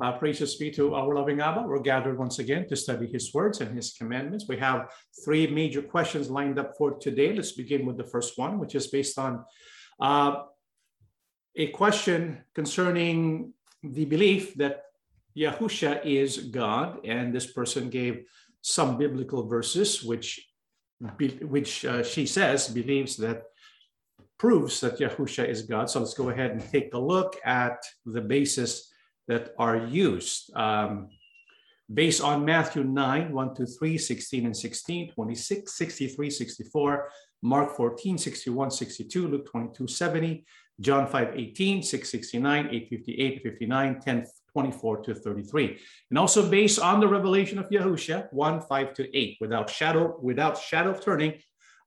Uh, praises be to our loving Abba. We're gathered once again to study his words and his commandments. We have three major questions lined up for today. Let's begin with the first one, which is based on uh, a question concerning the belief that Yahusha is God. And this person gave some biblical verses, which, which uh, she says believes that proves that Yahusha is God. So let's go ahead and take a look at the basis that are used. Um, based on Matthew 9, 1 to 3, 16 and 16, 26, 63, 64, Mark 14, 61, 62, Luke 22, 70, John 5, 18, 669, 858, 59, 10, 24 to 33. And also based on the revelation of Yahusha, 1, 5 to 8, without shadow, without shadow of turning,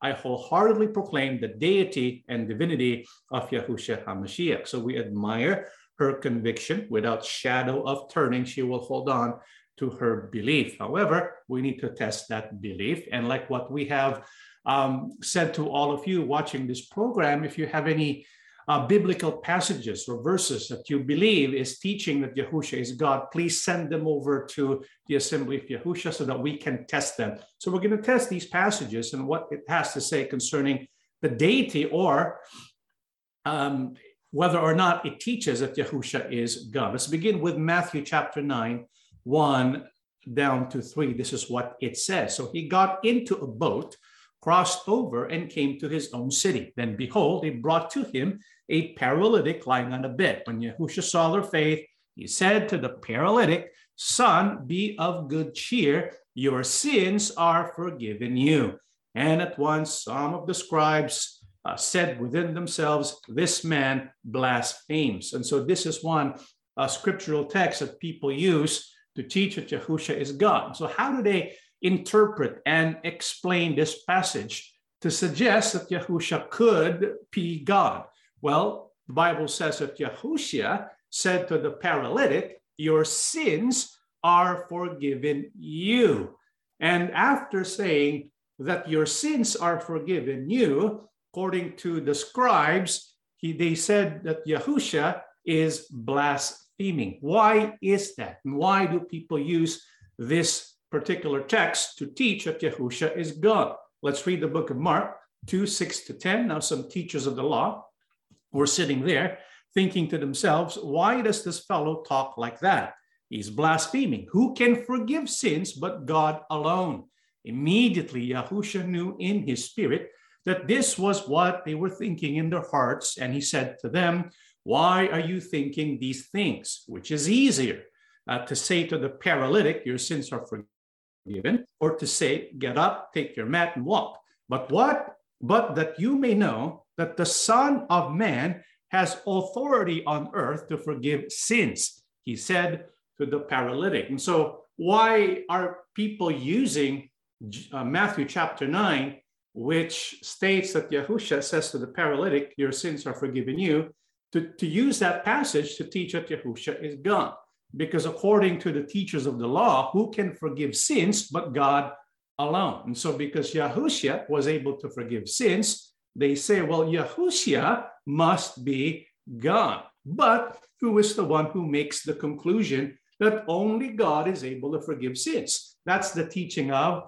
I wholeheartedly proclaim the deity and divinity of Yahusha HaMashiach. So we admire her conviction. Without shadow of turning she will hold on to her belief. However we need to test that belief. And like what we have um, said to all of you watching this program if you have any uh, biblical passages or verses that you believe is teaching that Yahusha is God, please send them over to the Assembly of Yahusha so that we can test them. So we're going to test these passages and what it has to say concerning the deity or um, whether or not it teaches that Yahusha is God. Let's begin with Matthew chapter 9, 1 down to 3. This is what it says. So he got into a boat, crossed over, and came to his own city. Then behold, they brought to him a paralytic lying on a bed. When Yahusha saw their faith, he said to the paralytic, Son, be of good cheer, your sins are forgiven you. And at once some of the scribes uh, said within themselves, This man blasphemes. And so, this is one uh, scriptural text that people use to teach that Yahusha is God. So, how do they interpret and explain this passage to suggest that Yahusha could be God? Well, the Bible says that Yahusha said to the paralytic, Your sins are forgiven you. And after saying that your sins are forgiven you, according to the scribes, he, they said that Yahusha is blaspheming. Why is that? And why do people use this particular text to teach that Yahusha is God? Let's read the book of Mark 2 6 to 10. Now, some teachers of the law were sitting there thinking to themselves, why does this fellow talk like that? He's blaspheming. Who can forgive sins but God alone? Immediately, Yahusha knew in his spirit that this was what they were thinking in their hearts. And he said to them, Why are you thinking these things? Which is easier uh, to say to the paralytic, Your sins are forgiven, or to say, Get up, take your mat, and walk. But what? But that you may know that the Son of Man has authority on earth to forgive sins, he said to the paralytic. And so, why are people using uh, Matthew chapter 9 which states that Yahusha says to the paralytic, Your sins are forgiven you, to, to use that passage to teach that Yahusha is God. Because according to the teachers of the law, who can forgive sins but God alone? And so, because Yahusha was able to forgive sins, they say, well, Yahusha must be God. But who is the one who makes the conclusion that only God is able to forgive sins? That's the teaching of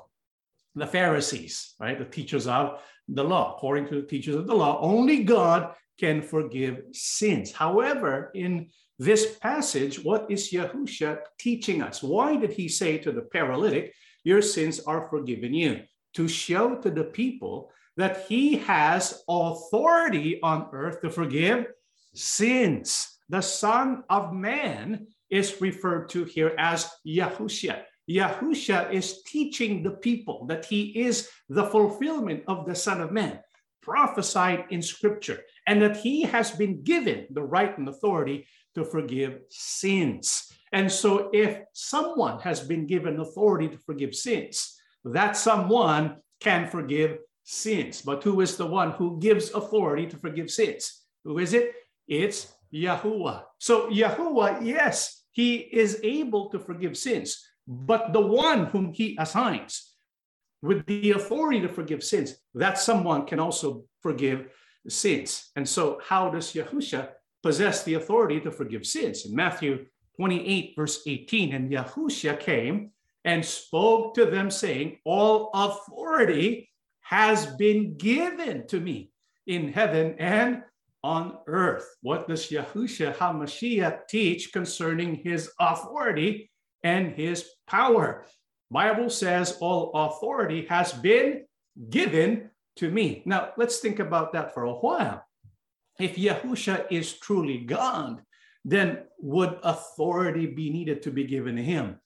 the Pharisees, right? The teachers of the law. According to the teachers of the law, only God can forgive sins. However, in this passage, what is Yahusha teaching us? Why did he say to the paralytic, Your sins are forgiven you? To show to the people that he has authority on earth to forgive sins. The Son of Man is referred to here as Yahusha. Yahusha is teaching the people that he is the fulfillment of the Son of Man, prophesied in Scripture, and that he has been given the right and authority to forgive sins. And so, if someone has been given authority to forgive sins, that someone can forgive sins. But who is the one who gives authority to forgive sins? Who is it? It's Yahuwah. So, Yahuwah, yes, he is able to forgive sins but the one whom he assigns with the authority to forgive sins, that someone can also forgive sins. And so, how does Yahusha possess the authority to forgive sins? In Matthew 28, verse 18. And Yahusha came and spoke to them, saying, All authority has been given to me in heaven and on earth. What does Yahushua HaMashiach teach concerning his authority and his power? Bible says all authority has been given to me. Now, let's think about that for a while. If Yahusha is truly God, then would authority be needed to be given to him?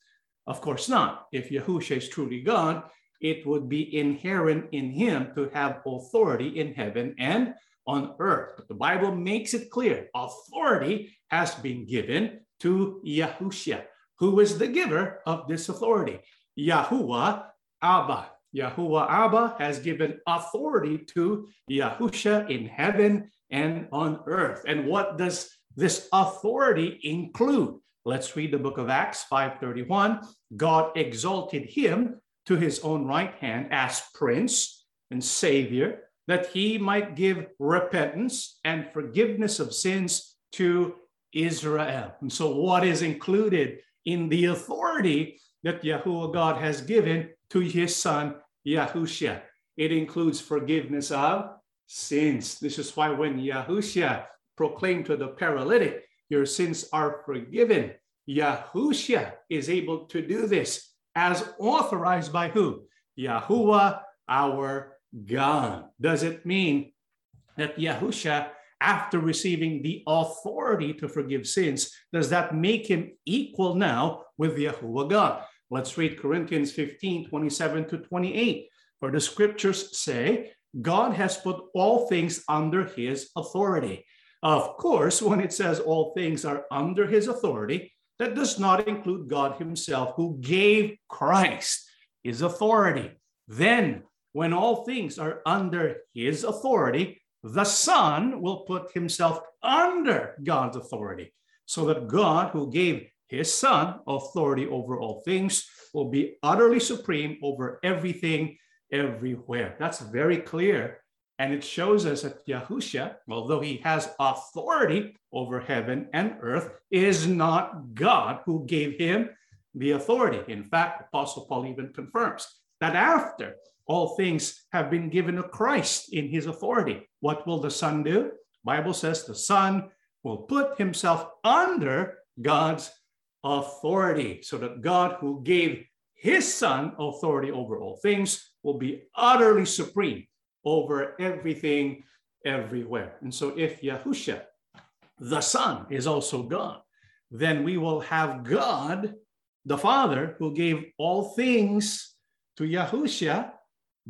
Of course not. If Yahusha is truly God, it would be inherent in him to have authority in heaven and on earth. But the Bible makes it clear authority has been given to Yahushua, who is the giver of this authority. Yahuwah Abba. Yahuwah Abba has given authority to Yahusha in heaven and on earth. And what does this authority include? Let's read the book of Acts 5:31. God exalted him to his own right hand as prince and savior that he might give repentance and forgiveness of sins to Israel. And so what is included in the authority that Yahuwah God has given to his son Yahushua. It includes forgiveness of sins. This is why when Yahushua proclaimed to the paralytic, Your sins are forgiven, Yahushua is able to do this as authorized by who? Yahuwah, our God. Does it mean that Yahushua, after receiving the authority to forgive sins, does that make him equal now with Yahuwah God? Let's read Corinthians 15 27 to 28. For the scriptures say, God has put all things under his authority. Of course, when it says all things are under his authority, that does not include God himself, who gave Christ his authority. Then, when all things are under his authority, the Son will put himself under God's authority, so that God, who gave his son, authority over all things, will be utterly supreme over everything, everywhere. That's very clear. And it shows us that Yahusha, although he has authority over heaven and earth, is not God who gave him the authority. In fact, Apostle Paul even confirms that after all things have been given to Christ in his authority, what will the Son do? Bible says the Son will put himself under God's authority, so that God, who gave his son authority over all things, will be utterly supreme over everything, everywhere. And so, if Yahusha, the Son, is also God, then we will have God, the Father, who gave all things to Yahusha,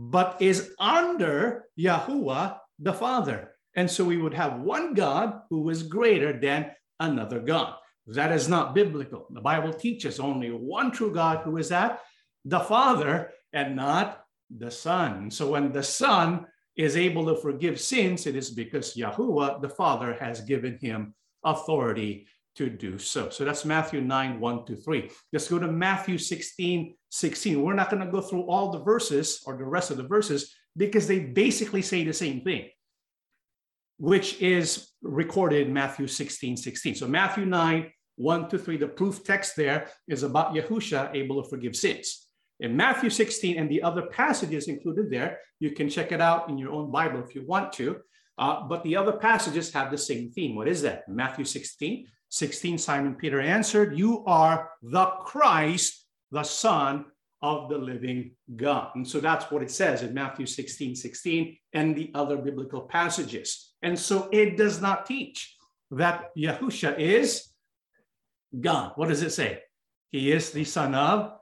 but is under Yahuwah, the Father. And so we would have one God who is greater than another God. That is not biblical. The Bible teaches only one true God who is that? The Father and not the Son. So when the Son is able to forgive sins, it is because Yahuwah, the Father, has given him authority to do so. So that's Matthew 9, 1 to 3. Let's go to Matthew 16, 16. We're not going to go through all the verses or the rest of the verses because they basically say the same thing, which is recorded in Matthew 16, 16. So Matthew 9, 1 to 3, the proof text there is about Yahusha able to forgive sins. In Matthew 16 and the other passages included there, you can check it out in your own Bible if you want to. Uh, but the other passages have the same theme. What is that? Matthew 16, 16, Simon Peter answered, You are the Christ, the Son of the living God. And so that's what it says in Matthew 16, 16, and the other biblical passages. And so it does not teach that Yahusha is God. What does it say? He is the Son of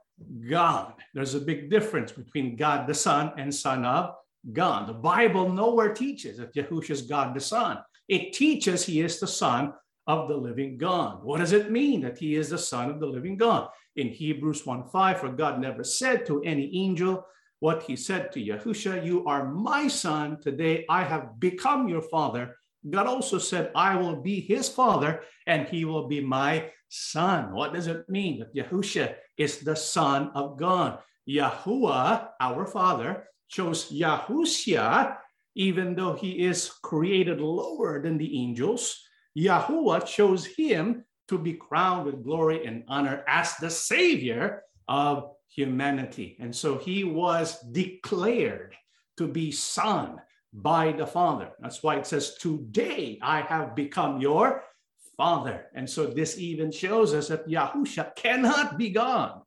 God. There's a big difference between God the Son and Son of God. The Bible nowhere teaches that Yahushua is God the Son. It teaches he is the Son of the living God. What does it mean that he is the Son of the living God? In Hebrews 1 5, for God never said to any angel what he said to Yahusha, You are my son. Today I have become your father. God also said, I will be his father and he will be my son. What does it mean that Yahusha is the son of God? Yahuwah, our father, chose Yahushua, even though he is created lower than the angels. Yahuwah chose him to be crowned with glory and honor as the Savior of humanity. And so he was declared to be Son by the Father. That's why it says, Today I have become your Father. And so this even shows us that Yahusha cannot be God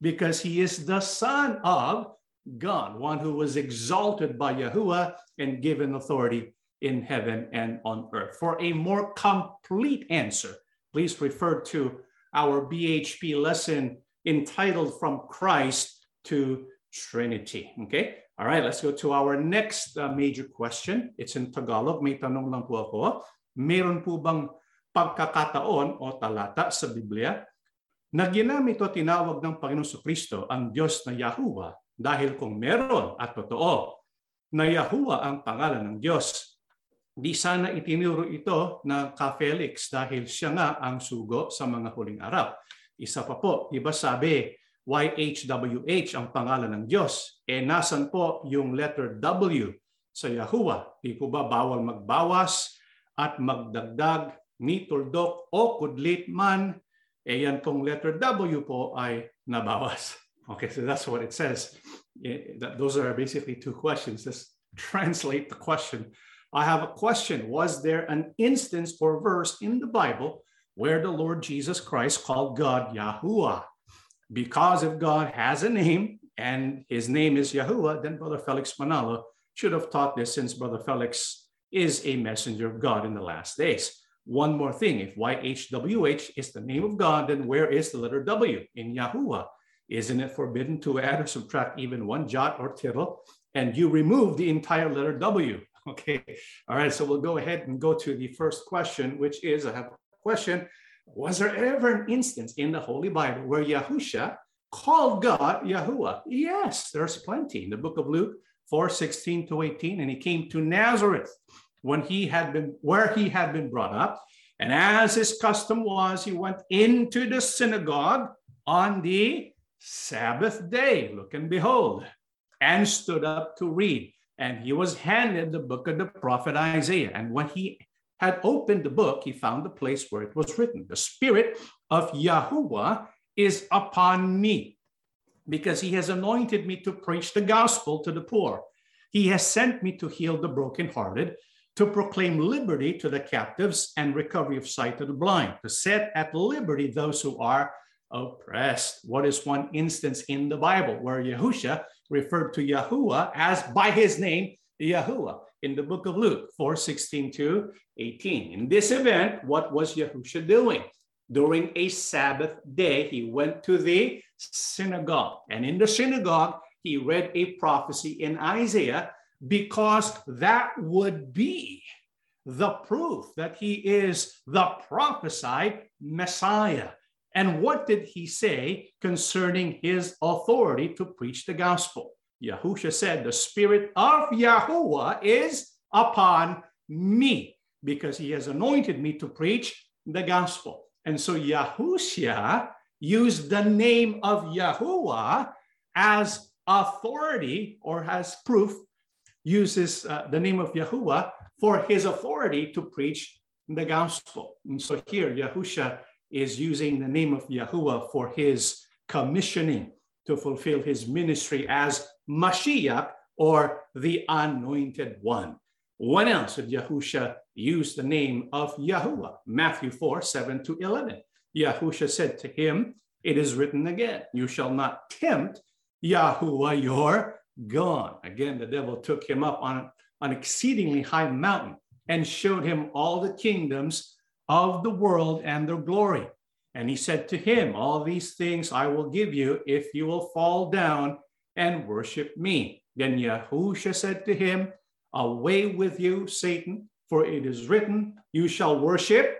because he is the Son of God, one who was exalted by Yahuwah and given authority in heaven and on earth. For a more complete answer, please refer to our BHP lesson entitled From Christ to Trinity. Okay, all right, let's go to our next uh, major question. It's in Tagalog. May tanong lang po ako. Meron po bang pagkakataon o talata sa Biblia na ginamit o tinawag ng Panginoon Kristo ang Diyos na Yahuwah dahil kung meron at totoo na Yahuwah ang pangalan ng Diyos, di sana itinuro ito na ka Felix dahil siya nga ang sugo sa mga huling araw. Isa pa po, iba sabi, YHWH ang pangalan ng Diyos. E nasan po yung letter W sa Yahuwah? Di po ba bawal magbawas at magdagdag, ni tuldok o kudlit man eh yan pong letter W po ay nabawas. Okay, so that's what it says. Those are basically two questions. Let's translate the question. I have a question. Was there an instance or verse in the Bible where the Lord Jesus Christ called God Yahuwah? Because if God has a name and his name is Yahuwah, then Brother Felix Manalo should have taught this since Brother Felix is a messenger of God in the last days. One more thing, if YHWH is the name of God, then where is the letter W in Yahuwah? Isn't it forbidden to add or subtract even one jot or tittle? And you remove the entire letter W. Okay. All right. So we'll go ahead and go to the first question, which is I have a question. Was there ever an instance in the Holy Bible where Yahusha called God Yahuwah? Yes, there's plenty. In the book of Luke 4 16 to 18, and he came to Nazareth when he had been where he had been brought up. And as his custom was, he went into the synagogue on the Sabbath day, look and behold, and stood up to read. And he was handed the book of the prophet Isaiah. And when he had opened the book, he found the place where it was written The Spirit of Yahuwah is upon me, because he has anointed me to preach the gospel to the poor. He has sent me to heal the brokenhearted, to proclaim liberty to the captives and recovery of sight to the blind, to set at liberty those who are oppressed. What is one instance in the Bible where Yahusha referred to Yahuwah as by his name, Yahuwah? In the book of Luke 4 16 to 18. In this event, what was Yahusha doing? During a Sabbath day, he went to the synagogue. And in the synagogue, he read a prophecy in Isaiah because that would be the proof that he is the prophesied Messiah. And what did he say concerning his authority to preach the gospel? Yahusha said, The Spirit of Yahuwah is upon me because he has anointed me to preach the gospel. And so Yahusha used the name of Yahuwah as authority or as proof uses uh, the name of Yahuwah for his authority to preach the gospel. And so here, Yahusha is using the name of Yahuwah for his commissioning to fulfill his ministry as Mashiach or the anointed one. When else did Yahusha use the name of Yahuwah? Matthew 4 7 to 11. Yahusha said to him, It is written again, You shall not tempt Yahuwah your gone. Again, the devil took him up on an exceedingly high mountain and showed him all the kingdoms of the world and their glory. And he said to him, All these things I will give you if you will fall down and worship me. Then Yahusha said to him, Away with you, Satan, for it is written, You shall worship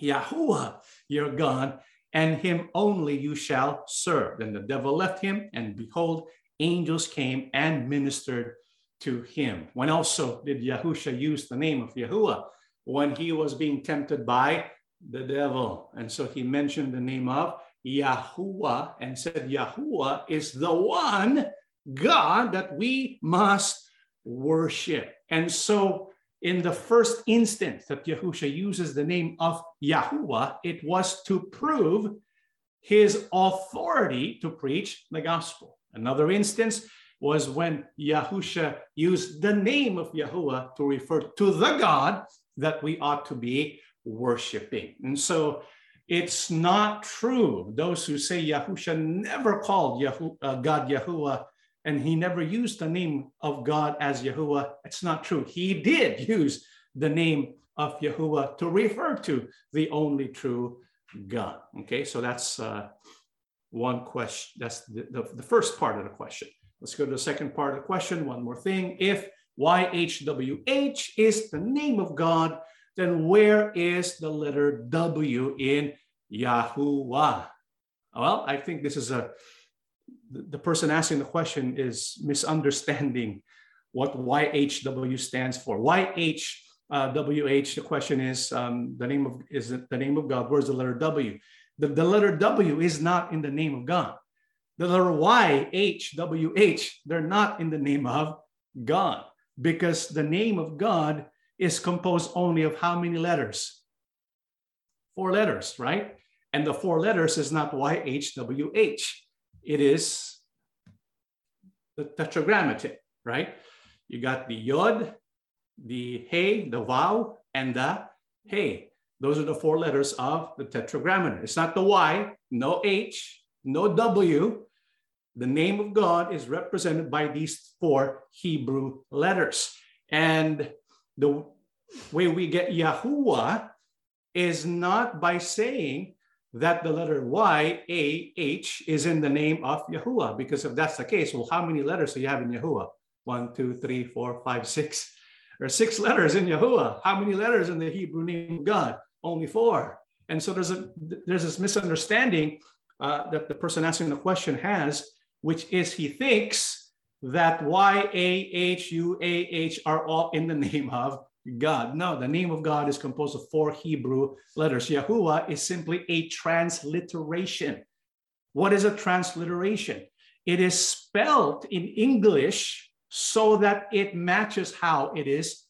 Yahuwah, your God, and him only you shall serve. Then the devil left him, and behold, angels came and ministered to him. When also did Yahusha use the name of Yahuwah? When he was being tempted by the devil. And so he mentioned the name of Yahuwah and said, Yahuwah is the one God that we must worship. And so in the first instance that Yahusha uses the name of Yahuwah, it was to prove his authority to preach the gospel. Another instance was when Yahusha used the name of Yahuwah to refer to the God that we ought to be worshiping. And so it's not true. Those who say Yahusha never called Yahu, uh, God Yahuwah and he never used the name of God as Yahuwah. It's not true. He did use the name of Yahuwah to refer to the only true God. Okay, so that's uh, one question. That's the, the, the, first part of the question. Let's go to the second part of the question. One more thing. If YHWH is the name of God, then where is the letter W in Yahuwah? Well, I think this is a the person asking the question is misunderstanding what YHW stands for. YHWH, uh, the question is um, the name of is it the name of God? Where's the letter W? The, the letter W is not in the name of God. The letter Y, H, W, H, they're not in the name of God because the name of God is composed only of how many letters? Four letters, right? And the four letters is not Y, H, W, H it is the tetragrammaton, right? You got the yod, the hey, the waw, and the hey. Those are the four letters of the tetragrammaton. It's not the Y, no H, no W. The name of God is represented by these four Hebrew letters. And the way we get Yahuwah is not by saying that the letter Y, A, H is in the name of Yahuwah. Because if that's the case, well, how many letters do you have in Yahuwah? One, two, three, four, five, six. There are six letters in Yahuwah. How many letters in the Hebrew name of God? Only four. And so there's a there's this misunderstanding uh, that the person asking the question has, which is he thinks that Y, A, H, U, A, H are all in the name of God. No, the name of God is composed of four Hebrew letters. Yahuwah is simply a transliteration. What is a transliteration? It is spelled in English so that it matches how it is,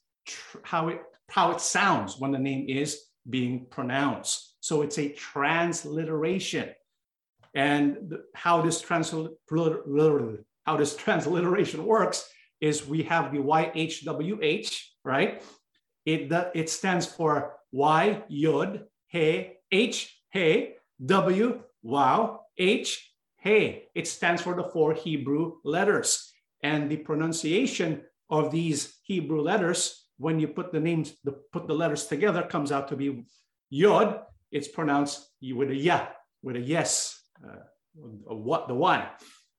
how it, how it sounds when the name is being pronounced. So it's a transliteration. And how this, how this transliteration works is we have the YHWH, right? It, it stands for Y, Yod, He, H, He, W, Waw, H, He. It stands for the four Hebrew letters. And the pronunciation of these Hebrew letters, when you put the names, the, put the letters together, comes out to be Yod. It's pronounced with a Ya, with a yes, what, the one.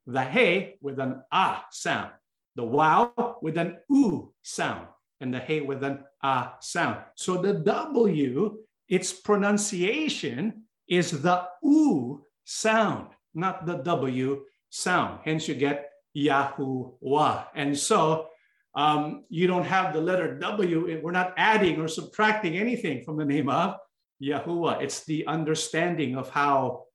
The hey with an Ah sound. The Waw with an Oo sound and the hey with an ah sound. So the W, its pronunciation is the oo sound, not the W sound. Hence you get Yahuwah. And so um, you don't have the letter W. We're not adding or subtracting anything from the name of Yahuwah. It's the understanding of how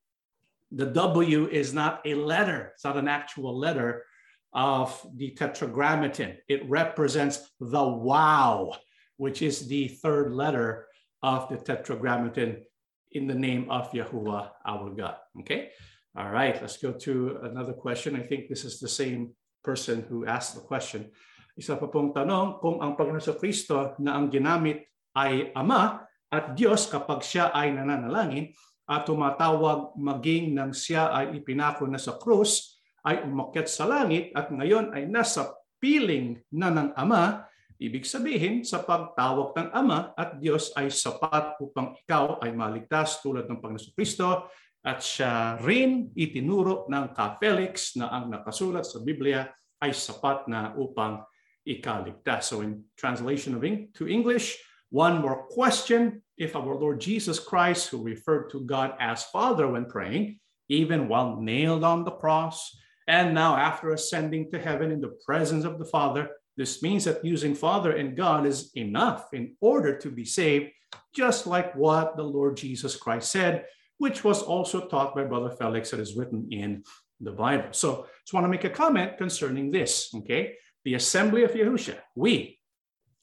the W is not a letter. It's not an actual letter of the tetragrammaton. It represents the waw, which is the third letter of the tetragrammaton in the name of Yahuwah, our God. Okay. All right, let's go to another question. I think this is the same person who asked the question. Isa pa pong tanong, kung ang Panginoon Kristo na ang ginamit ay Ama at Diyos kapag siya ay nananalangin at tumatawag maging nang siya ay ipinako na sa krus, ay umakyat sa langit at ngayon ay nasa piling na ng Ama, ibig sabihin sa pagtawag ng Ama at Diyos ay sapat upang ikaw ay maligtas tulad ng Panginoon Kristo at siya rin itinuro ng ka-Felix na ang nakasulat sa Biblia ay sapat na upang ikaligtas. So in translation of to English, one more question. If our Lord Jesus Christ, who referred to God as Father when praying, even while nailed on the cross, and now, after ascending to heaven in the presence of the Father, this means that using Father and God is enough in order to be saved, just like what the Lord Jesus Christ said, which was also taught by Brother Felix that is written in the Bible. So, just want to make a comment concerning this. Okay, the assembly of Yahusha, we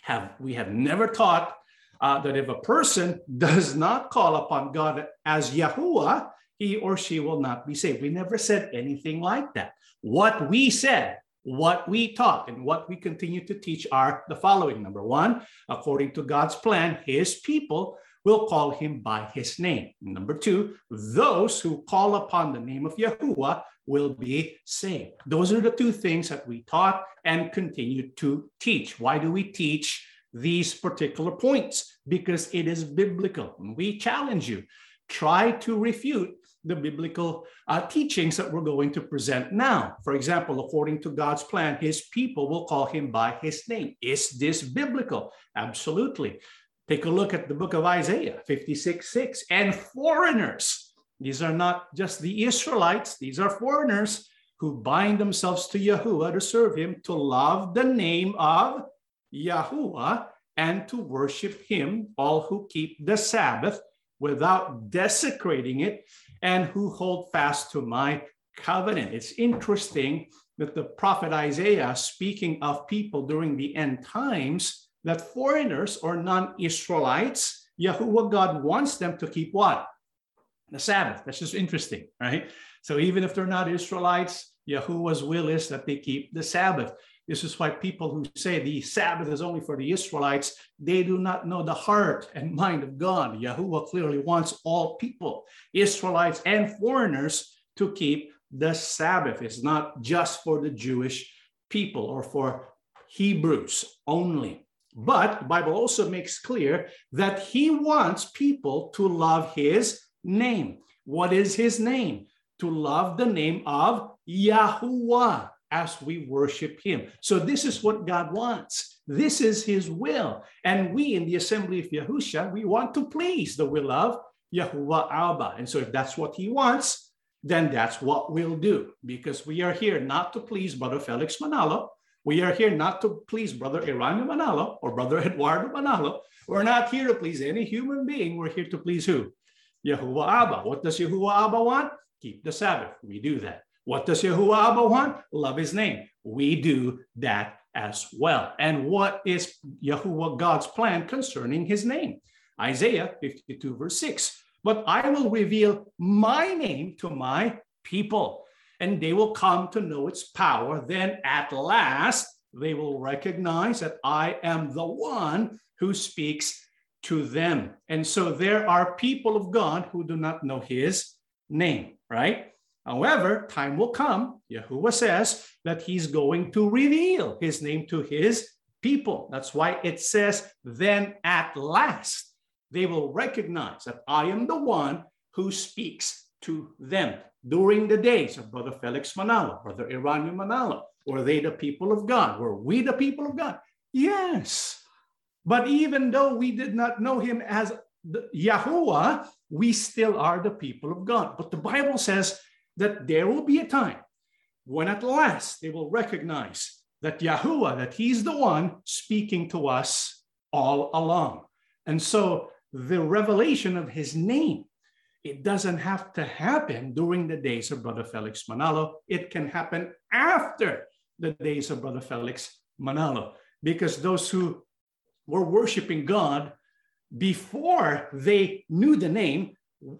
have we have never taught uh, that if a person does not call upon God as Yahuwah, he or she will not be saved. We never said anything like that. What we said, what we taught, and what we continue to teach are the following. Number one, according to God's plan, his people will call him by his name. Number two, those who call upon the name of Yahuwah will be saved. Those are the two things that we taught and continue to teach. Why do we teach these particular points? Because it is biblical. We challenge you. Try to refute the biblical uh, teachings that we're going to present now. For example, according to God's plan, his people will call him by his name. Is this biblical? Absolutely. Take a look at the book of Isaiah 56 6. And foreigners, these are not just the Israelites, these are foreigners who bind themselves to Yahuwah to serve him, to love the name of Yahuwah, and to worship him, all who keep the Sabbath without desecrating it, and who hold fast to my covenant. It's interesting that the prophet Isaiah, speaking of people during the end times, that foreigners or non Israelites, Yahuwah God wants them to keep what? The Sabbath. That's just interesting, right? So even if they're not Israelites, Yahuwah's will is that they keep the Sabbath. This is why people who say the Sabbath is only for the Israelites, they do not know the heart and mind of God. Yahuwah clearly wants all people, Israelites and foreigners, to keep the Sabbath. It's not just for the Jewish people or for Hebrews only. But the Bible also makes clear that he wants people to love his name. What is his name? To love the name of Yahuwah as we worship him. So this is what God wants. This is his will. And we in the assembly of Yahusha, we want to please the will of Yahuwah Abba. And so if that's what he wants, then that's what we'll do because we are here not to please Brother Felix Manalo, we are here not to please Brother Eraño Manalo or Brother Eduardo Manalo. We're not here to please any human being. We're here to please who? Yahuwah Abba. What does Yahuwah Abba want? Keep the Sabbath. We do that. What does Yahuwah Abba want? Love his name. We do that as well. And what is Yahuwah God's plan concerning his name? Isaiah 52, verse 6. But I will reveal my name to my people and they will come to know its power. Then at last, they will recognize that I am the one who speaks to them. And so there are people of God who do not know his name, right? However, time will come, Yahuwah says, that he's going to reveal his name to his people. That's why it says, then at last they will recognize that I am the one who speaks to them during the days of Brother Felix Manalo, Brother Eraño Manalo? Were they the people of God? Were we the people of God? Yes. But even though we did not know him as Yahuwah, we still are the people of God. But the Bible says that there will be a time when at last they will recognize that Yahuwah, that he's the one speaking to us all along. And so the revelation of his name it doesn't have to happen during the days of Brother Felix Manalo. It can happen after the days of Brother Felix Manalo, because those who were worshiping God before they knew the name,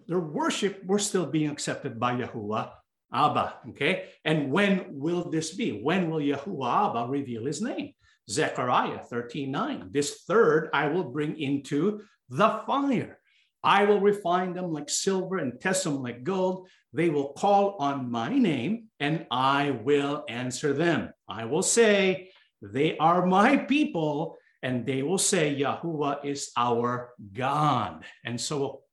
their worship were still being accepted by Yahuwah Abba. Okay. And when will this be? When will Yahuwah Abba reveal his name? Zechariah 13 9. This third I will bring into the fire. I will refine them like silver and test them like gold. They will call on my name and I will answer them. I will say, They are my people. And they will say, Yahuwah is our God. And so,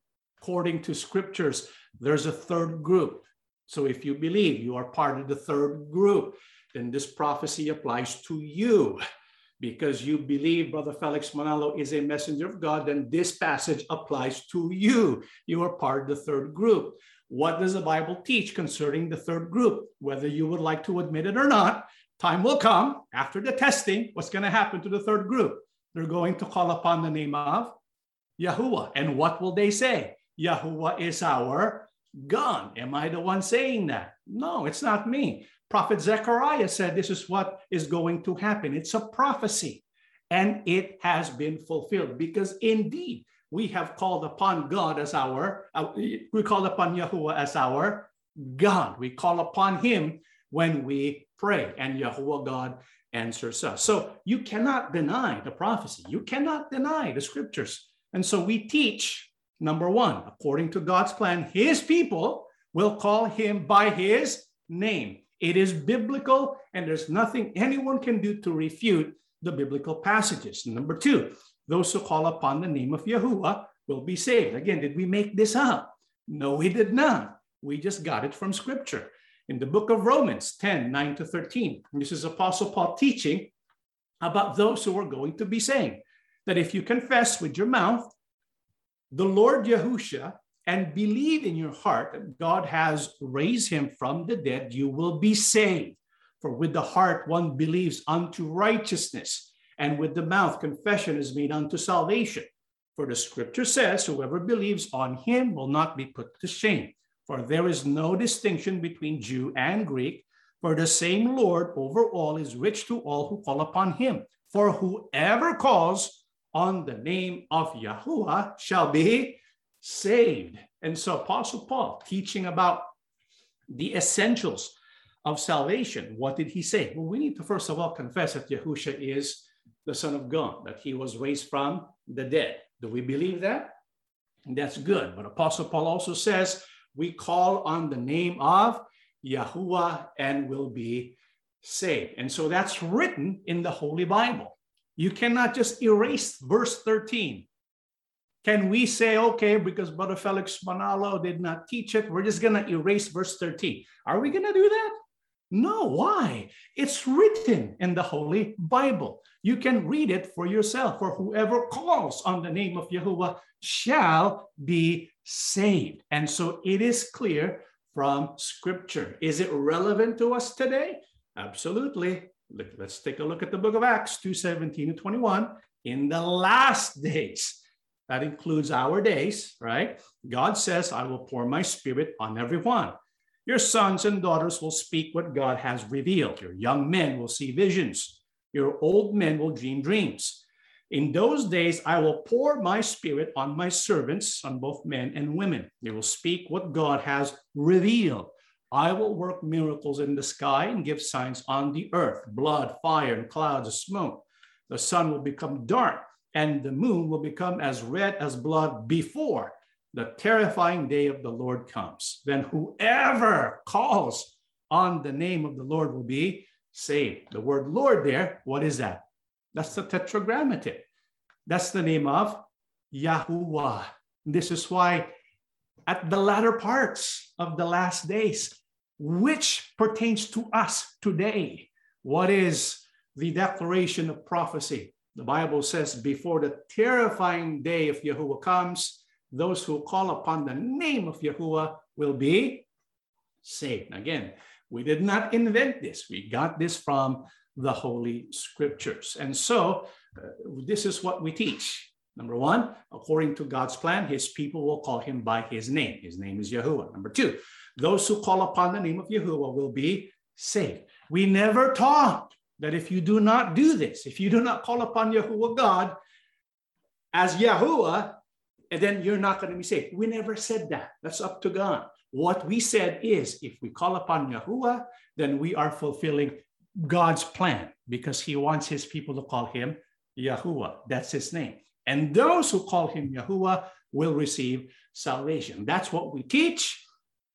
according to scriptures, there's a third group. So, if you believe you are part of the third group, then this prophecy applies to you because you believe Brother Felix Manalo is a messenger of God, then this passage applies to you. You are part of the third group. What does the Bible teach concerning the third group? Whether you would like to admit it or not, time will come after the testing. What's going to happen to the third group? They're going to call upon the name of Yahuwah. And what will they say? Yahuwah is our God. Am I the one saying that? No, it's not me. Prophet Zechariah said this is what is going to happen. It's a prophecy. and it has been fulfilled because indeed we have called upon God as our, uh, we call upon Yahuwah as our God. We call upon him when we pray and Yahuwah God answers us. So you cannot deny the prophecy. You cannot deny the scriptures. And so we teach, number one, according to God's plan, his people will call him by his name. It is biblical, and there's nothing anyone can do to refute the biblical passages. Number two, those who call upon the name of Yahuwah will be saved. Again, did we make this up? No, we did not. We just got it from scripture. In the book of Romans 10 9 to 13, this is Apostle Paul teaching about those who are going to be saved. That if you confess with your mouth the Lord Yahusha and believe in your heart that God has raised him from the dead, you will be saved. For with the heart one believes unto righteousness, and with the mouth confession is made unto salvation. For the scripture says, Whoever believes on him will not be put to shame. For there is no distinction between Jew and Greek, for the same Lord over all is rich to all who call upon him. For whoever calls on the name of Yahuwah shall be saved. And so, Apostle Paul teaching about the essentials of salvation. What did he say? Well, we need to first of all confess that Yahusha is the Son of God, that he was raised from the dead. Do we believe that? That's good. But Apostle Paul also says we call on the name of Yahuwah and will be saved. And so that's written in the Holy Bible. You cannot just erase verse 13 can we say, okay, because Brother Felix Manalo did not teach it, we're just going to erase verse 13? Are we going to do that? No, why? It's written in the Holy Bible. You can read it for yourself. For whoever calls on the name of Yahuwah shall be saved. And so it is clear from Scripture. Is it relevant to us today? Absolutely. Let's take a look at the book of Acts 2 17 and 21. In the last days, that includes our days, right? God says, I will pour my spirit on everyone. Your sons and daughters will speak what God has revealed. Your young men will see visions. Your old men will dream dreams. In those days, I will pour my spirit on my servants, on both men and women. They will speak what God has revealed. I will work miracles in the sky and give signs on the earth blood, fire, and clouds of smoke. The sun will become dark and the moon will become as red as blood before the terrifying day of the Lord comes. Then whoever calls on the name of the Lord will be saved. The word Lord there, what is that? That's the tetragrammaton. That's the name of Yahuwah. This is why at the latter parts of the last days, which pertains to us today, what is the declaration of prophecy? The Bible says, before the terrifying day of Yahuwah comes, those who call upon the name of Yahuwah will be saved. Again, we did not invent this. We got this from the Holy Scriptures. And so, uh, this is what we teach. Number one, according to God's plan, his people will call him by his name. His name is Yahuwah. Number two, those who call upon the name of Yahuwah will be saved. We never taught that if you do not do this, if you do not call upon Yahuwah God as Yahuwah, and then you're not going to be saved. We never said that. That's up to God. What we said is if we call upon Yahuwah, then we are fulfilling God's plan because he wants his people to call him Yahuwah. That's his name. And those who call him Yahuwah will receive salvation. That's what we teach.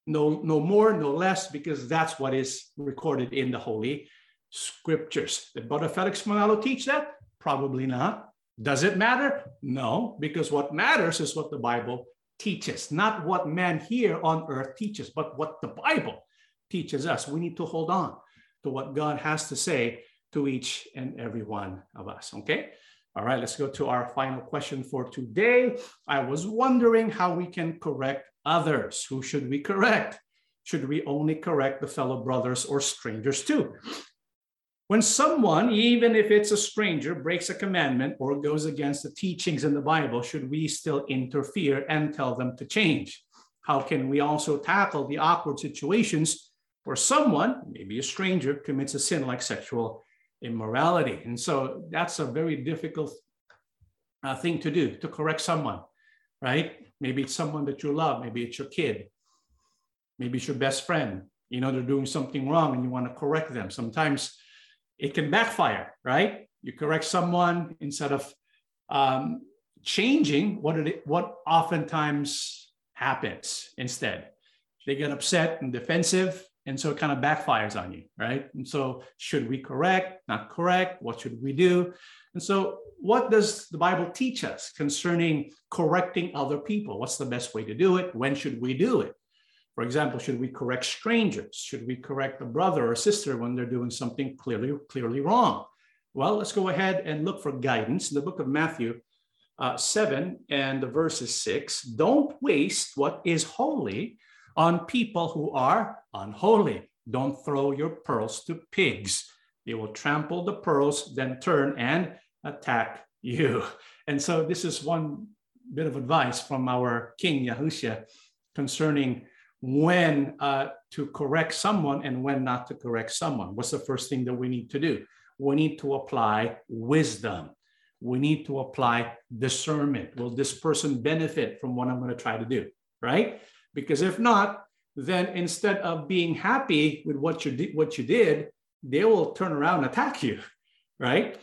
No, no more, no less, because that's what is recorded in the Holy scriptures. Did Brother Felix Manalo teach that? Probably not. Does it matter? No, because what matters is what the Bible teaches, not what man here on earth teaches, but what the Bible teaches us. We need to hold on to what God has to say to each and every one of us. Okay. All right, let's go to our final question for today. I was wondering how we can correct others. Who should we correct? Should we only correct the fellow brothers or strangers too? When someone, even if it's a stranger, breaks a commandment or goes against the teachings in the Bible, should we still interfere and tell them to change? How can we also tackle the awkward situations where someone, maybe a stranger, commits a sin like sexual immorality. And so that's a very difficult uh, thing to do to correct someone, right? Maybe it's someone that you love, maybe it's your kid, maybe it's your best friend. You know, they're doing something wrong and you want to correct them. Sometimes it can backfire, right? You correct someone instead of um, changing what it what oftentimes happens instead. They get upset and defensive, and so it kind of backfires on you, right? And so, should we correct? Not correct? What should we do? And so, what does the Bible teach us concerning correcting other people? What's the best way to do it? When should we do it? For example, should we correct strangers? Should we correct a brother or sister when they're doing something clearly, clearly wrong? Well, let's go ahead and look for guidance in the book of Matthew uh, 7 and the verses 6. Don't waste what is holy on people who are unholy. Don't throw your pearls to pigs. They will trample the pearls, then turn and attack you. And so, this is one bit of advice from our King Yahushua concerning when uh, to correct someone and when not to correct someone. What's the first thing that we need to do? We need to apply wisdom. We need to apply discernment. Will this person benefit from what I'm going to try to do? Right? Because if not, then instead of being happy with what you did, what you did, they will turn around and attack you, right?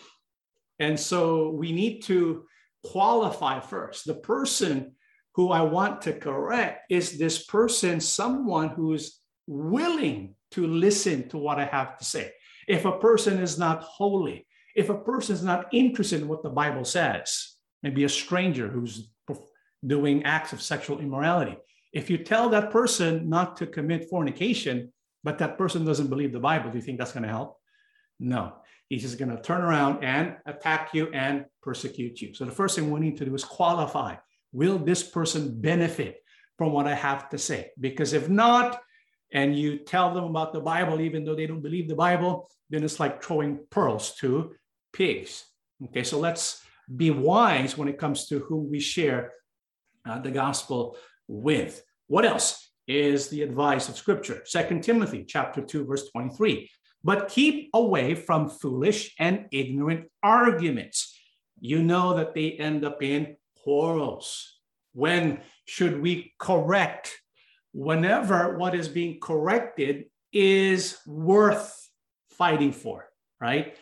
And so we need to qualify first. The person who I want to correct is this person someone who's willing to listen to what I have to say. If a person is not holy, if a person is not interested in what the Bible says, maybe a stranger who's doing acts of sexual immorality, if you tell that person not to commit fornication, but that person doesn't believe the Bible, do you think that's going to help? No. He's just going to turn around and attack you and persecute you. So the first thing we need to do is qualify. Will this person benefit from what I have to say? Because if not, and you tell them about the Bible, even though they don't believe the Bible, then it's like throwing pearls to pigs. Okay, so let's be wise when it comes to who we share uh, the gospel with. What else is the advice of scripture? Second Timothy chapter 2 verse 23. But keep away from foolish and ignorant arguments. You know that they end up in quarrels. When should we correct? Whenever what is being corrected is worth fighting for, right?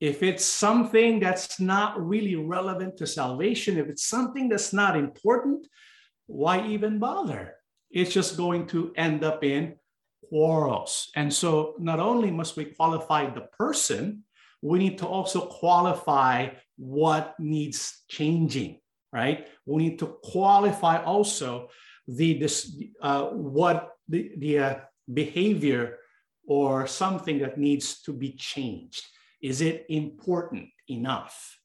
If it's something that's not really relevant to salvation, if it's something that's not important, why even bother? It's just going to end up in quarrels. And so not only must we qualify the person, we need to also qualify what needs changing, right? We need to qualify also the this uh, what the, the uh, behavior or something that needs to be changed. Is it important enough?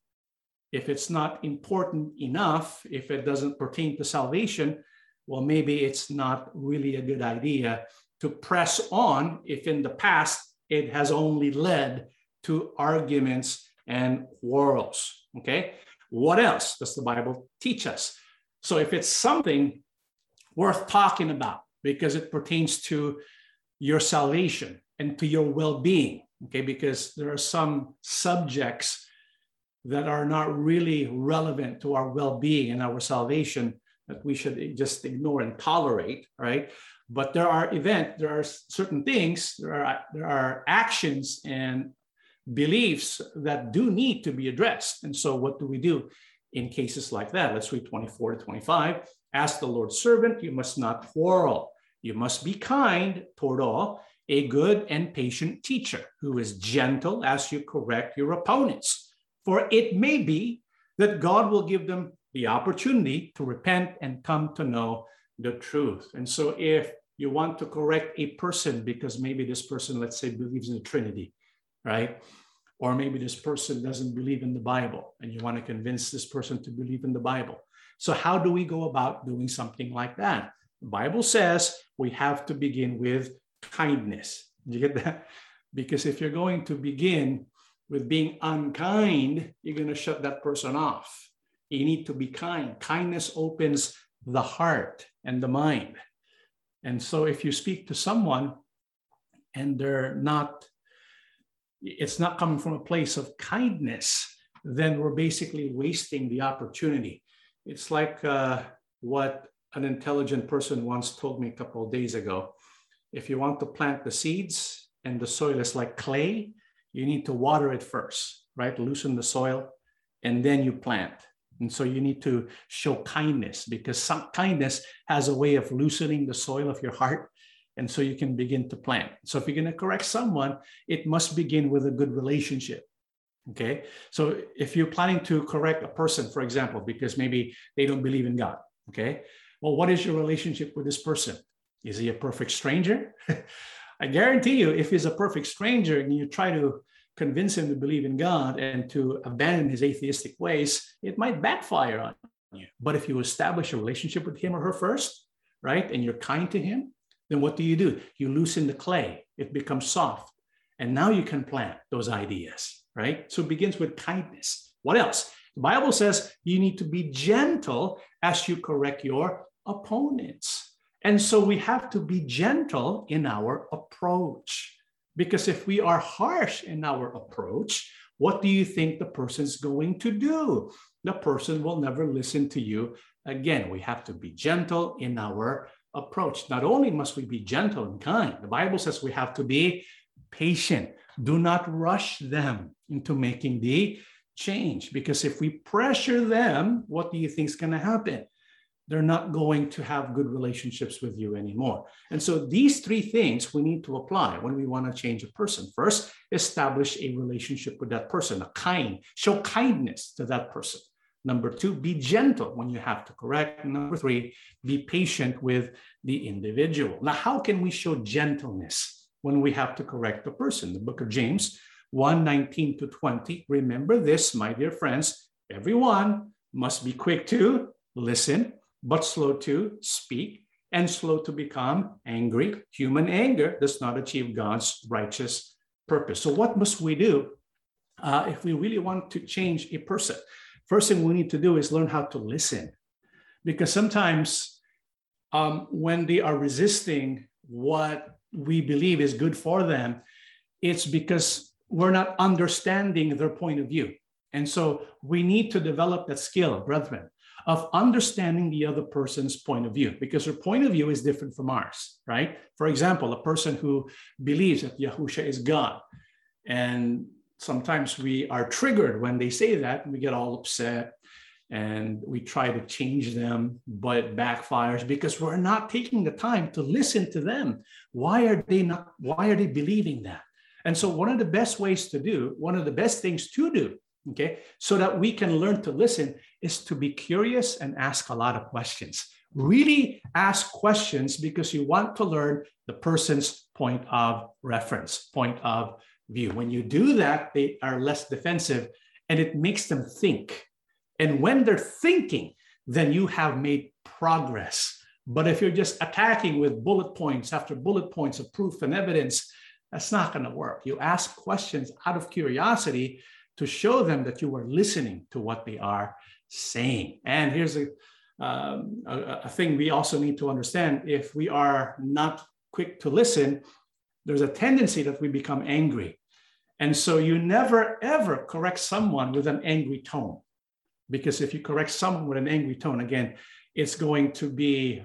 If it's not important enough, if it doesn't pertain to salvation, well, maybe it's not really a good idea to press on if in the past it has only led to arguments and quarrels. Okay. What else does the Bible teach us? So if it's something worth talking about because it pertains to your salvation and to your well being, okay, because there are some subjects that are not really relevant to our well-being and our salvation that we should just ignore and tolerate right? But there are event there are certain things there are there are actions and beliefs that do need to be addressed. And so what do we do in cases like that? Let's read 24 to 25 ask the lord's servant you must not quarrel. You must be kind toward all a good and patient teacher who is gentle as you correct your opponents for it may be that God will give them the opportunity to repent and come to know the truth. And so, if you want to correct a person because maybe this person, let's say, believes in the Trinity, right? Or maybe this person doesn't believe in the Bible and you want to convince this person to believe in the Bible. So, how do we go about doing something like that? The Bible says we have to begin with kindness. Do you get that? Because if you're going to begin with being unkind, you're going to shut that person off. You need to be kind. Kindness opens the heart and the mind. And so if you speak to someone and they're not it's not coming from a place of kindness, then we're basically wasting the opportunity. It's like uh, what an intelligent person once told me a couple of days ago. If you want to plant the seeds and the soil is like clay, you need to water it first, right? Loosen the soil and then you plant. And so you need to show kindness because some kindness has a way of loosening the soil of your heart. And so you can begin to plant. So if you're going to correct someone, it must begin with a good relationship. Okay. So if you're planning to correct a person, for example, because maybe they don't believe in God, okay. Well, what is your relationship with this person? Is he a perfect stranger? I guarantee you, if he's a perfect stranger and you try to convince him to believe in God and to abandon his atheistic ways, it might backfire on you. But if you establish a relationship with him or her first, right, and you're kind to him, then what do you do? You loosen the clay, it becomes soft. And now you can plant those ideas, right? So it begins with kindness. What else? The Bible says you need to be gentle as you correct your opponents. And so we have to be gentle in our approach. Because if we are harsh in our approach, what do you think the person's going to do? The person will never listen to you again. We have to be gentle in our approach. Not only must we be gentle and kind, the Bible says we have to be patient. Do not rush them into making the change because if we pressure them, what do you think is going to happen? They're not going to have good relationships with you anymore. And so these three things we need to apply when we want to change a person. First, establish a relationship with that person, a kind, show kindness to that person. Number two, be gentle when you have to correct. Number three, be patient with the individual. Now, how can we show gentleness when we have to correct a person? The book of James 1 19 to 20. Remember this, my dear friends, everyone must be quick to listen, but slow to speak and slow to become angry. Human anger does not achieve God's righteous purpose. So, what must we do uh, if we really want to change a person? First thing we need to do is learn how to listen, because sometimes um, when they are resisting what we believe is good for them, it's because we're not understanding their point of view. And so we need to develop that skill, brethren, of understanding the other person's point of view because their point of view is different from ours, right? For example, a person who believes that Yahusha is God. And sometimes we are triggered when they say that we get all upset and we try to change them, but it backfires because we're not taking the time to listen to them. Why are they not, why are they believing that? And so one of the best ways to do, one of the best things to do okay? So that we can learn to listen is to be curious and ask a lot of questions. Really ask questions because you want to learn the person's point of reference point of view. When you do that they are less defensive and it makes them think. And when they're thinking then you have made progress. But if you're just attacking with bullet points after bullet points of proof and evidence that's not going to work. You ask questions out of curiosity to show them that you are listening to what they are saying. And here's a, um, a, a, thing we also need to understand if we are not quick to listen, there's a tendency that we become angry. And so you never ever correct someone with an angry tone. Because if you correct someone with an angry tone, again, it's going to be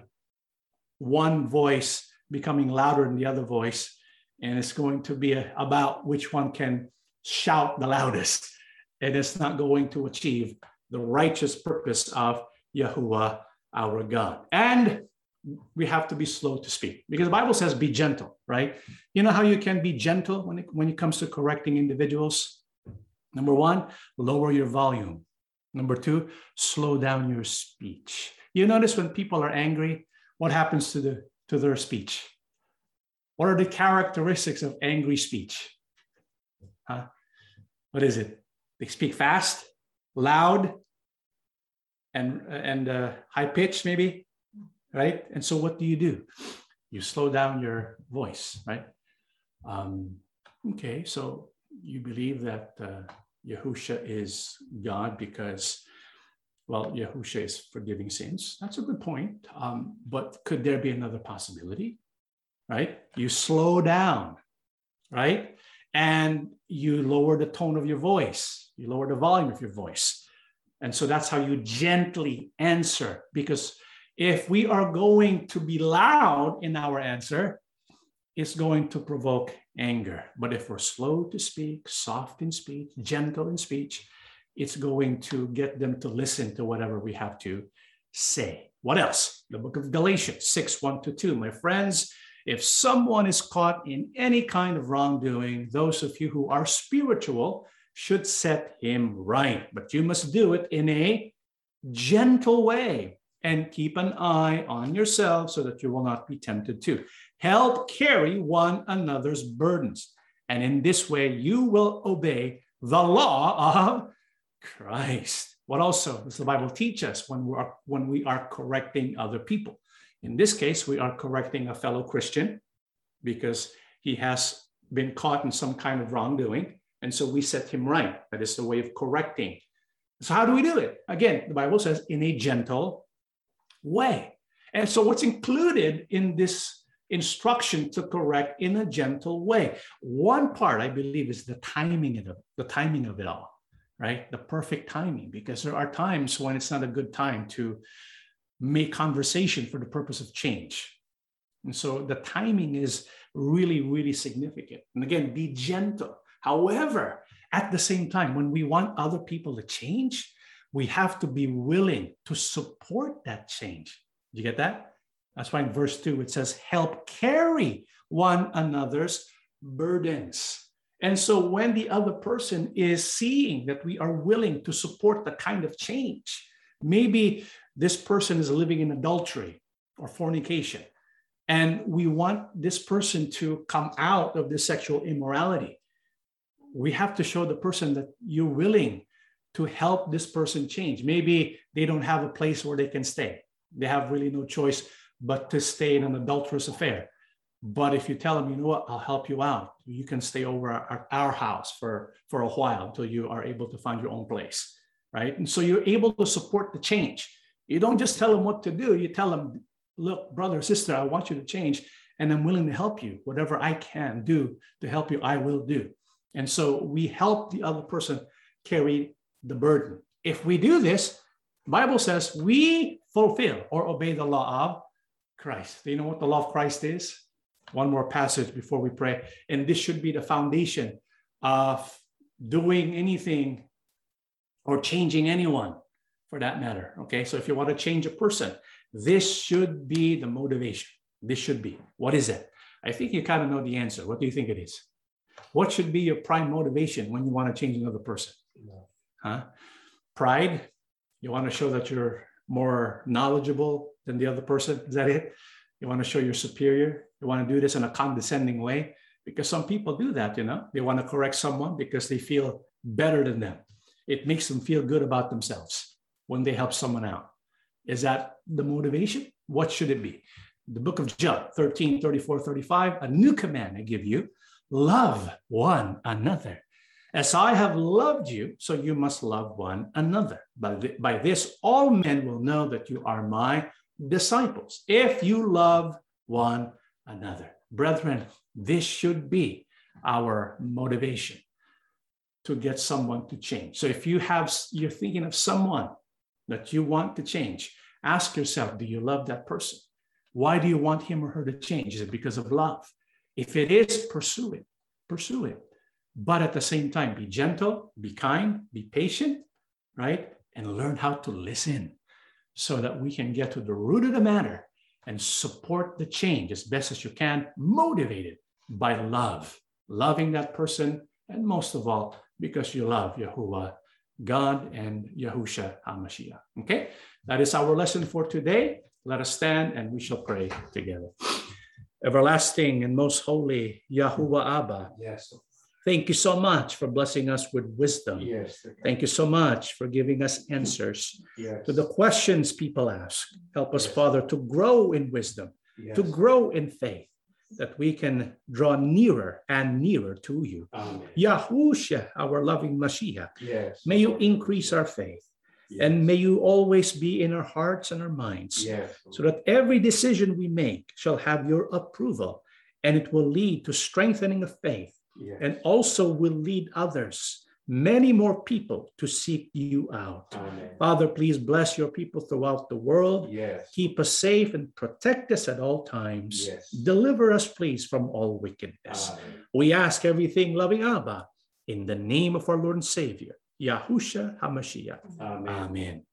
one voice becoming louder than the other voice. And it's going to be a, about which one can shout the loudest. And it's not going to achieve the righteous purpose of Yahuwah, our God. And we have to be slow to speak because the Bible says be gentle, right? You know how you can be gentle when it, when it comes to correcting individuals? Number one, lower your volume. Number two, slow down your speech. You notice when people are angry, what happens to, the, to their speech? What are the characteristics of angry speech? Huh? what is it? They speak fast, loud, and and uh, high pitched, maybe, right? And so, what do you do? You slow down your voice, right? Um, okay, so you believe that uh, Yahusha is God because, well, Yahusha is forgiving sins. That's a good point. Um, but could there be another possibility? Right? You slow down, right? And you lower the tone of your voice, you lower the volume of your voice. And so that's how you gently answer. Because if we are going to be loud in our answer, it's going to provoke anger. But if we're slow to speak, soft in speech, gentle in speech, it's going to get them to listen to whatever we have to say. What else? The book of Galatians 6 1 to 2. My friends, if someone is caught in any kind of wrongdoing, those of you who are spiritual should set him right. But you must do it in a gentle way and keep an eye on yourself so that you will not be tempted to. Help carry one another's burdens. And in this way, you will obey the law of Christ. What also does the Bible teach us when we are, when we are correcting other people? In this case, we are correcting a fellow Christian because he has been caught in some kind of wrongdoing. And so we set him right. That is the way of correcting. So, how do we do it? Again, the Bible says in a gentle way. And so, what's included in this instruction to correct in a gentle way? One part, I believe, is the timing of it, the timing of it all, right? The perfect timing, because there are times when it's not a good time to make conversation for the purpose of change. And so the timing is really, really significant. And again, be gentle. However, at the same time, when we want other people to change, we have to be willing to support that change. You get that? That's why in verse 2 it says, help carry one another's burdens. And so when the other person is seeing that we are willing to support the kind of change, maybe this person is living in adultery or fornication. And we want this person to come out of this sexual immorality. We have to show the person that you're willing to help this person change. Maybe they don't have a place where they can stay. They have really no choice but to stay in an adulterous affair. But if you tell them, you know what, I'll help you out. You can stay over our, our house for, for a while until you are able to find your own place, right? And so you're able to support the change. You don't just tell them what to do. You tell them, look, brother, sister, I want you to change, and I'm willing to help you. Whatever I can do to help you, I will do. And so we help the other person carry the burden. If we do this, Bible says we fulfill or obey the law of Christ. Do you know what the law of Christ is? One more passage before we pray. And this should be the foundation of doing anything or changing anyone for that matter. Okay, so if you want to change a person, this should be the motivation. This should be. What is it? I think you kind of know the answer. What do you think it is? What should be your prime motivation when you want to change another person? Huh? Pride. You want to show that you're more knowledgeable than the other person. Is that it? You want to show you're superior. You want to do this in a condescending way because some people do that. You know, they want to correct someone because they feel better than them. It makes them feel good about themselves when they help someone out. Is that the motivation? What should it be? The book of John 13, 34, 35, a new command I give you love one another. As I have loved you, so you must love one another. By, th- by this, all men will know that you are my disciples, if you love one another. Brethren, this should be our motivation to get someone to change. So if you have, you're thinking of someone that you want to change, ask yourself do you love that person? Why do you want him or her to change? Is it because of love? If it is, pursue it. Pursue it. But at the same time, be gentle, be kind, be patient, right? And learn how to listen so that we can get to the root of the matter and support the change as best as you can, motivated by love, loving that person, and most of all, because you love Yahuwah God and Yahusha HaMashiach. Okay, that is our lesson for today. Let us stand and we shall pray together. Everlasting and most holy Yahuwah Abba. Yes. Thank you so much for blessing us with wisdom. Yes. Thank you so much for giving us answers yes. to the questions people ask. Help us, Yes. Father, to grow in wisdom, yes. to grow in faith, that we can draw nearer and nearer to you. Amen. Yahusha, our loving Mashiach, Yes. may you increase our faith. Yes. And may you always be in our hearts and our minds, yes. so that every decision we make shall have your approval, and it will lead to strengthening of faith and also will lead others, many more people, to seek you out. Amen. Father, please bless your people throughout the world. Yes. Keep us safe and protect us at all times. Yes. Deliver us, please, from all wickedness. Amen. We ask everything, loving Abba, in the name of our Lord and Savior, Yahusha HaMashiach. Amen. Amen.